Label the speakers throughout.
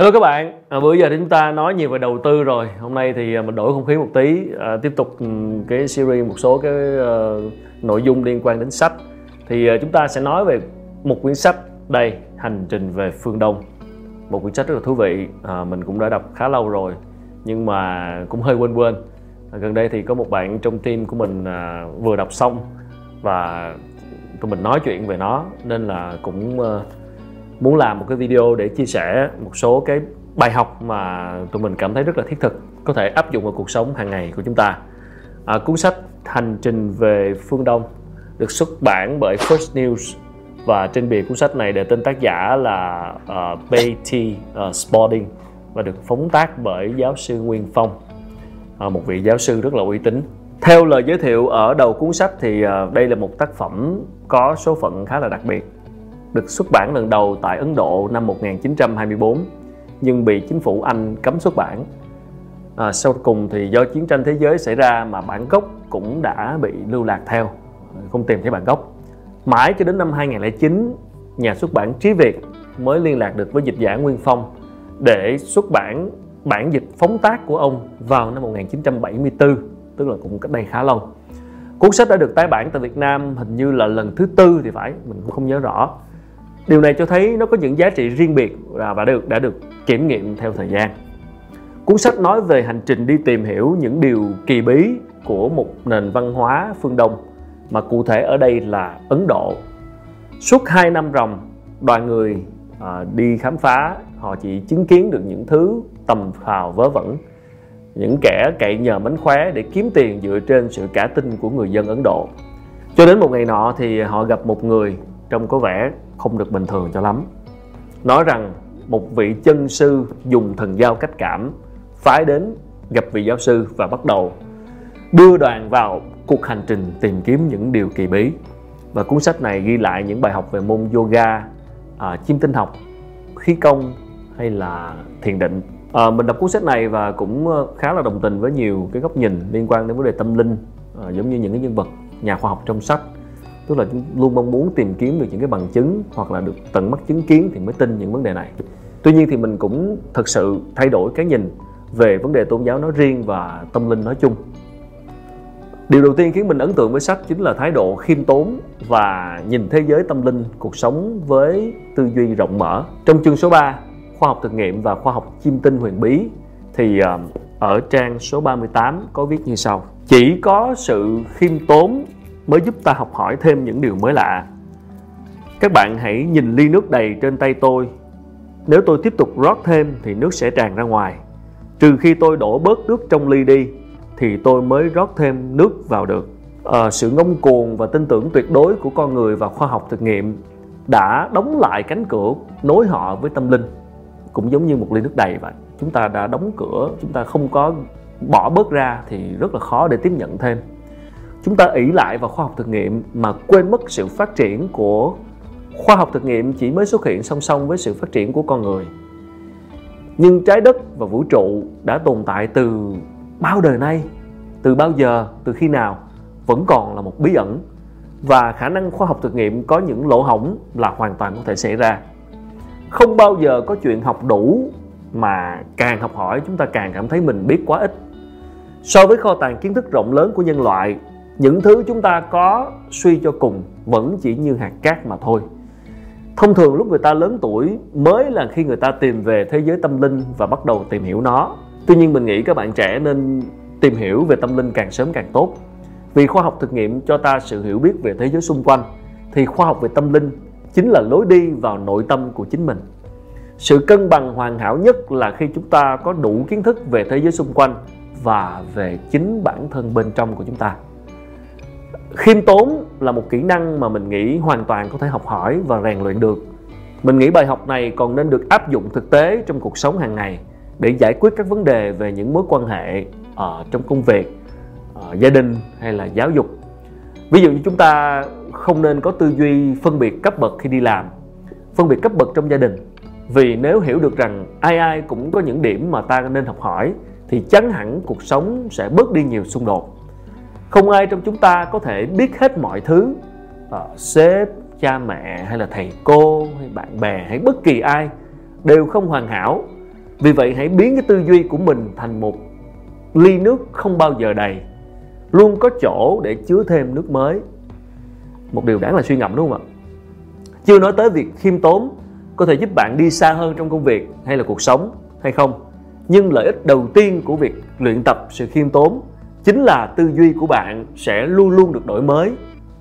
Speaker 1: Hello các bạn, à, bữa giờ thì chúng ta nói nhiều về đầu tư rồi. Hôm nay thì à, mình đổi không khí một tí à, Tiếp tục ừ, cái series một số cái uh, nội dung liên quan đến sách. Thì uh, chúng ta sẽ nói về một quyển sách đây Hành trình về phương Đông. Một quyển sách rất là thú vị à, Mình cũng đã đọc khá lâu rồi Nhưng mà cũng hơi quên quên. À, Gần đây thì có một bạn trong team của mình à, vừa đọc xong Và tụi mình nói chuyện về nó Nên là cũng uh, muốn làm một cái video để chia sẻ một số cái bài học mà tụi mình cảm thấy rất là thiết thực có thể áp dụng vào cuộc sống hàng ngày của chúng ta. À, cuốn sách hành trình về phương đông được xuất bản bởi First News và trên bìa cuốn sách này đề tên tác giả là uh, T à, uh, Spalding và được phóng tác bởi giáo sư Nguyên Phong. Uh, một vị giáo sư rất là uy tín. Theo lời giới thiệu ở đầu cuốn sách thì uh, đây là một tác phẩm có số phận khá là đặc biệt được xuất bản lần đầu tại Ấn Độ năm 1924 nhưng bị chính phủ Anh cấm xuất bản. À, sau cùng thì do chiến tranh thế giới xảy ra mà bản gốc cũng đã bị lưu lạc theo, không tìm thấy bản gốc. Mãi cho đến năm 2009, nhà xuất bản Trí Việt mới liên lạc được với dịch giả Nguyên Phong để xuất bản bản dịch phóng tác của ông vào năm 1974, tức là cũng cách đây khá lâu. Cuốn sách đã được tái bản tại Việt Nam hình như là lần thứ tư thì phải, mình cũng không nhớ rõ. Điều này cho thấy nó có những giá trị riêng biệt và được đã được kiểm nghiệm theo thời gian. Cuốn sách nói về hành trình đi tìm hiểu những điều kỳ bí của một nền văn hóa phương Đông mà cụ thể ở đây là Ấn Độ. Suốt 2 năm ròng, đoàn người à, đi khám phá, họ chỉ chứng kiến được những thứ tầm phào vớ vẩn, những kẻ cậy nhờ mánh khóe để kiếm tiền dựa trên sự cả tin của người dân Ấn Độ. Cho đến một ngày nọ thì họ gặp một người trông có vẻ không được bình thường cho lắm. Nói rằng một vị chân sư dùng thần giao cách cảm phái đến gặp vị giáo sư và bắt đầu đưa đoàn vào cuộc hành trình tìm kiếm những điều kỳ bí. Và cuốn sách này ghi lại những bài học về môn yoga, à, chiêm tinh học, khí công hay là thiền định. À, mình đọc cuốn sách này và cũng ờ, khá là đồng tình với nhiều cái góc nhìn liên quan đến vấn đề tâm linh, à, giống như những cái nhân vật nhà khoa học trong sách tức là luôn mong muốn tìm kiếm được những cái bằng chứng hoặc là được tận mắt chứng kiến thì mới tin những vấn đề này. Tuy nhiên thì mình cũng thật sự thay đổi cái nhìn về vấn đề tôn giáo nói riêng và tâm linh nói chung. Điều đầu tiên khiến mình ấn tượng với sách chính là thái độ khiêm tốn và nhìn thế giới tâm linh, cuộc sống với tư duy rộng mở. Trong chương số 3 khoa học thực nghiệm và khoa học chiêm tinh huyền bí, thì ờ, ở trang số 38 có viết như sau. Chỉ có sự khiêm tốn mới giúp ta học hỏi thêm những điều mới lạ. Các bạn hãy nhìn ly nước đầy trên tay tôi. Nếu tôi tiếp tục rót thêm thì nước sẽ tràn ra ngoài. Trừ khi tôi đổ bớt nước trong ly đi thì tôi mới rót thêm nước vào được. À, sự ngông cuồng và tin tưởng tuyệt đối của con người và khoa học thực nghiệm đã đóng lại cánh cửa nối họ với tâm linh. Cũng giống như một ly nước đầy vậy. Chúng ta đã đóng cửa, chúng ta không có bỏ bớt ra thì rất là khó để tiếp nhận thêm chúng ta ỷ lại vào khoa học thực nghiệm mà quên mất sự phát triển của khoa học thực nghiệm chỉ mới xuất hiện song song với sự phát triển của con người. Nhưng trái đất và vũ trụ đã tồn tại từ bao đời nay, từ bao giờ, từ khi nào vẫn còn là một bí ẩn và khả năng khoa học thực nghiệm có những lỗ hổng là hoàn toàn có thể xảy ra. Không bao giờ có chuyện học đủ mà càng học hỏi chúng ta càng cảm thấy mình biết quá ít. So với kho tàng kiến thức rộng lớn của nhân loại những thứ chúng ta có suy cho cùng vẫn chỉ như hạt cát mà thôi. Thông thường lúc người ta lớn tuổi mới là khi người ta tìm về thế giới tâm linh và bắt đầu tìm hiểu nó. Tuy nhiên mình nghĩ các bạn trẻ nên tìm hiểu về tâm linh càng sớm càng tốt. Vì khoa học thực nghiệm cho ta sự hiểu biết về thế giới xung quanh, thì khoa học về tâm linh chính là lối đi vào nội tâm của chính mình. Sự cân bằng hoàn hảo nhất là khi chúng ta có đủ kiến thức về thế giới xung quanh và về chính bản thân bên trong của chúng ta khiêm tốn là một kỹ năng mà mình nghĩ hoàn toàn có thể học hỏi và rèn luyện được. Mình nghĩ bài học này còn nên được áp dụng thực tế trong cuộc sống hàng ngày để giải quyết các vấn đề về những mối quan hệ ở trong công việc ở gia đình hay là giáo dục. Ví dụ như chúng ta không nên có tư duy phân biệt cấp bậc khi đi làm, phân biệt cấp bậc trong gia đình. Vì nếu hiểu được rằng ai ai cũng có những điểm mà ta nên học hỏi thì chắn hẳn cuộc sống sẽ bớt đi nhiều xung đột không ai trong chúng ta có thể biết hết mọi thứ. À, sếp cha mẹ hay là thầy cô hay bạn bè hay bất kỳ ai đều không hoàn hảo. Vì vậy hãy biến cái tư duy của mình thành một ly nước không bao giờ đầy luôn có chỗ để chứa thêm nước mới. Một điều đáng là suy ngẫm đúng không ạ? Chưa nói tới việc khiêm tốn có thể giúp bạn đi xa hơn trong công việc hay là cuộc sống hay không nhưng lợi ích đầu tiên của việc luyện tập sự khiêm tốn chính là tư duy của bạn sẽ luôn luôn được đổi mới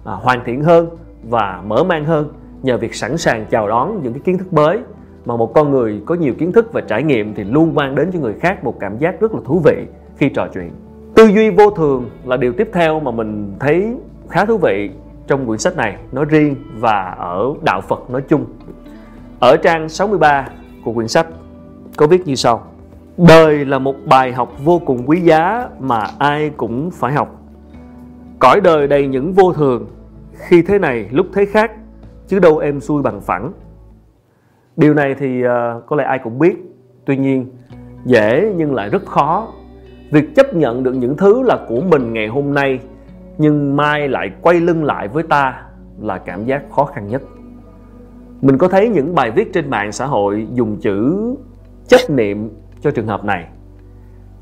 Speaker 1: à, hoàn thiện hơn và mở mang hơn nhờ việc sẵn sàng chào đón những cái kiến thức mới. Mà một con người có nhiều kiến thức và trải nghiệm thì luôn mang đến cho người khác một cảm giác rất là thú vị khi trò chuyện. Tư duy vô thường là điều tiếp theo mà mình thấy khá thú vị trong quyển sách này nói riêng và ở đạo Phật nói chung. Ở trang 63 của quyển sách có viết như sau. Đời là một bài học vô cùng quý giá mà ai cũng phải học. Cõi đời đầy những vô thường, khi thế này lúc thế khác, chứ đâu em xuôi bằng phẳng. Điều này thì uh, có lẽ ai cũng biết, tuy nhiên dễ nhưng lại rất khó. Việc chấp nhận được những thứ là của mình ngày hôm nay nhưng mai lại quay lưng lại với ta là cảm giác khó khăn nhất. Mình có thấy những bài viết trên mạng xã hội dùng chữ chấp niệm cho trường hợp này.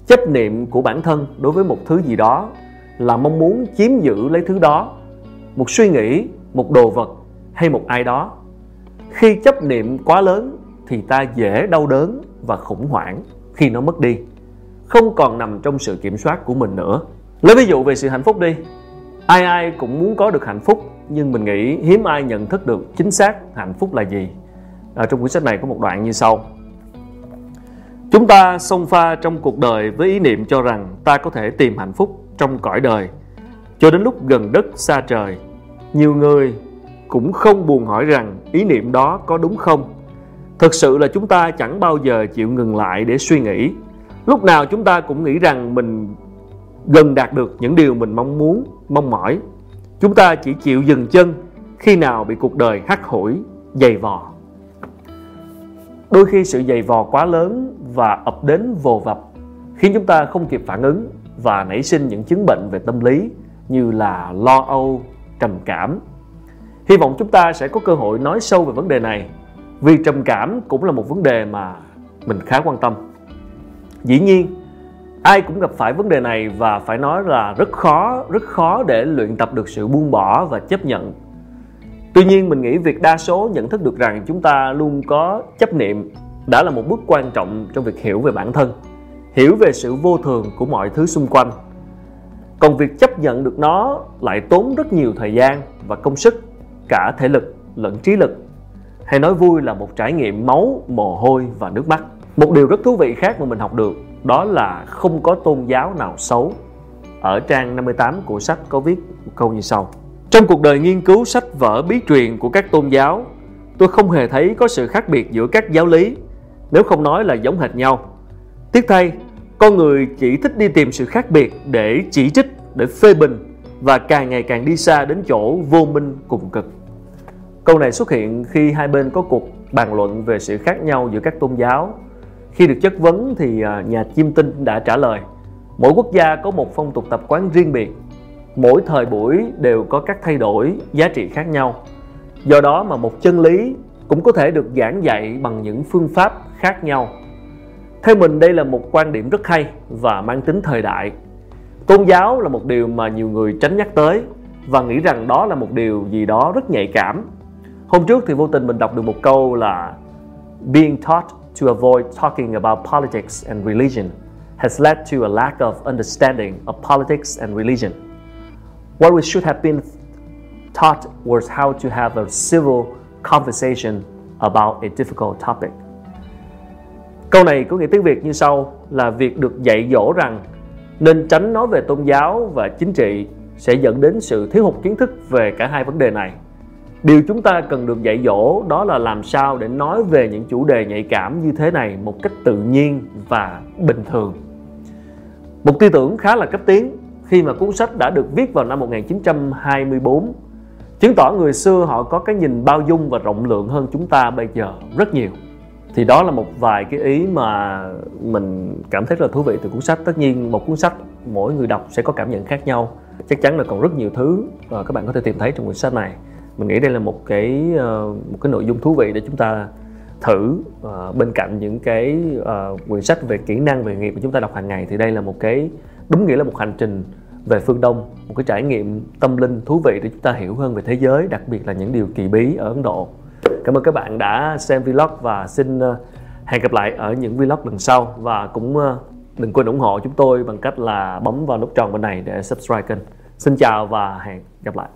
Speaker 1: Chấp niệm của bản thân đối với một thứ gì đó là mong muốn chiếm giữ lấy thứ đó, một suy nghĩ, một đồ vật hay một ai đó. Khi chấp niệm quá lớn thì ta dễ đau đớn và khủng hoảng khi nó mất đi, không còn nằm trong sự kiểm soát của mình nữa. Lấy ví dụ về sự hạnh phúc đi. Ai ai cũng muốn có được hạnh phúc, nhưng mình nghĩ hiếm ai nhận thức được chính xác hạnh phúc là gì. Ở trong cuốn sách này có một đoạn như sau. Chúng ta xông pha trong cuộc đời với ý niệm cho rằng ta có thể tìm hạnh phúc trong cõi đời cho đến lúc gần đất xa trời. Nhiều người cũng không buồn hỏi rằng ý niệm đó có đúng không. Thực sự là chúng ta chẳng bao giờ chịu ngừng lại để suy nghĩ. Lúc nào chúng ta cũng nghĩ rằng mình gần đạt được những điều mình mong muốn, mong mỏi. Chúng ta chỉ chịu dừng chân khi nào bị cuộc đời hắt hủi, dày vò. Đôi khi sự dày vò quá lớn và ập đến vồ vập khiến chúng ta không kịp phản ứng và nảy sinh những chứng bệnh về tâm lý như là lo âu, trầm cảm. Hy vọng chúng ta sẽ có cơ hội nói sâu về vấn đề này vì trầm cảm cũng là một vấn đề mà mình khá quan tâm. Dĩ nhiên, ai cũng gặp phải vấn đề này và phải nói là rất khó, rất khó để luyện tập được sự buông bỏ và chấp nhận Tuy nhiên mình nghĩ việc đa số nhận thức được rằng chúng ta luôn có chấp niệm đã là một bước quan trọng trong việc hiểu về bản thân, hiểu về sự vô thường của mọi thứ xung quanh. Còn việc chấp nhận được nó lại tốn rất nhiều thời gian và công sức, cả thể lực lẫn trí lực. Hay nói vui là một trải nghiệm máu, mồ hôi và nước mắt. Một điều rất thú vị khác mà mình học được đó là không có tôn giáo nào xấu. Ở trang 58 của sách có viết một câu như sau. Trong cuộc đời nghiên cứu sách vở bí truyền của các tôn giáo, tôi không hề thấy có sự khác biệt giữa các giáo lý, nếu không nói là giống hệt nhau. Tiếc thay, con người chỉ thích đi tìm sự khác biệt để chỉ trích, để phê bình và càng ngày càng đi xa đến chỗ vô minh cùng cực. Câu này xuất hiện khi hai bên có cuộc bàn luận về sự khác nhau giữa các tôn giáo. Khi được chất vấn thì à, nhà chiêm tinh đã trả lời, mỗi quốc gia có một phong tục tập quán riêng biệt mỗi thời buổi đều có các thay đổi giá trị khác nhau do đó mà một chân lý cũng có thể được giảng dạy bằng những phương pháp khác nhau. Theo mình, đây là một quan điểm rất hay và mang tính thời đại. Tôn giáo là một điều mà nhiều người tránh nhắc tới và nghĩ rằng đó là một điều gì đó rất nhạy cảm. Hôm trước thì vô tình mình đọc được một câu là, being taught to avoid talking about politics and religion has led to a lack of understanding of politics and religion. What we should have been taught was how to have a civil conversation about a difficult topic. Câu này có nghĩa tiếng Việt như sau, là việc được dạy dỗ rằng nên tránh nói về tôn giáo và chính trị sẽ dẫn đến sự thiếu hụt kiến thức về cả hai vấn đề này. Điều chúng ta cần được dạy dỗ đó là làm sao để nói về những chủ đề nhạy cảm như thế này một cách tự nhiên và bình thường. Một tư tưởng khá là cấp tiến, khi mà cuốn sách đã được viết vào năm 1924 chứng tỏ người xưa họ có cái nhìn bao dung và rộng lượng hơn chúng ta bây giờ rất nhiều thì đó là một vài cái ý mà mình cảm thấy là thú vị từ cuốn sách. Tất nhiên một cuốn sách mỗi người đọc sẽ có cảm nhận khác nhau. Chắc chắn là còn rất nhiều thứ mà các bạn có thể tìm thấy trong cuốn sách này. Mình nghĩ đây là một cái ờ, một cái nội dung thú vị để chúng ta thử uh, bên cạnh những cái uh, quyển sách về kỹ năng về nghiệp mà chúng ta đọc hàng ngày. Thì đây là một cái đúng nghĩa là một hành trình về phương Đông một cái trải nghiệm tâm linh thú vị để chúng ta hiểu hơn về thế giới đặc biệt là những điều kỳ bí ở Ấn Độ cảm ơn các bạn đã xem vlog và xin ờ, hẹn gặp lại ở những vlog lần sau. Và cũng ờ, đừng quên ủng hộ chúng tôi bằng cách là bấm vào nút tròn bên này để subscribe kênh. Xin chào và hẹn gặp lại.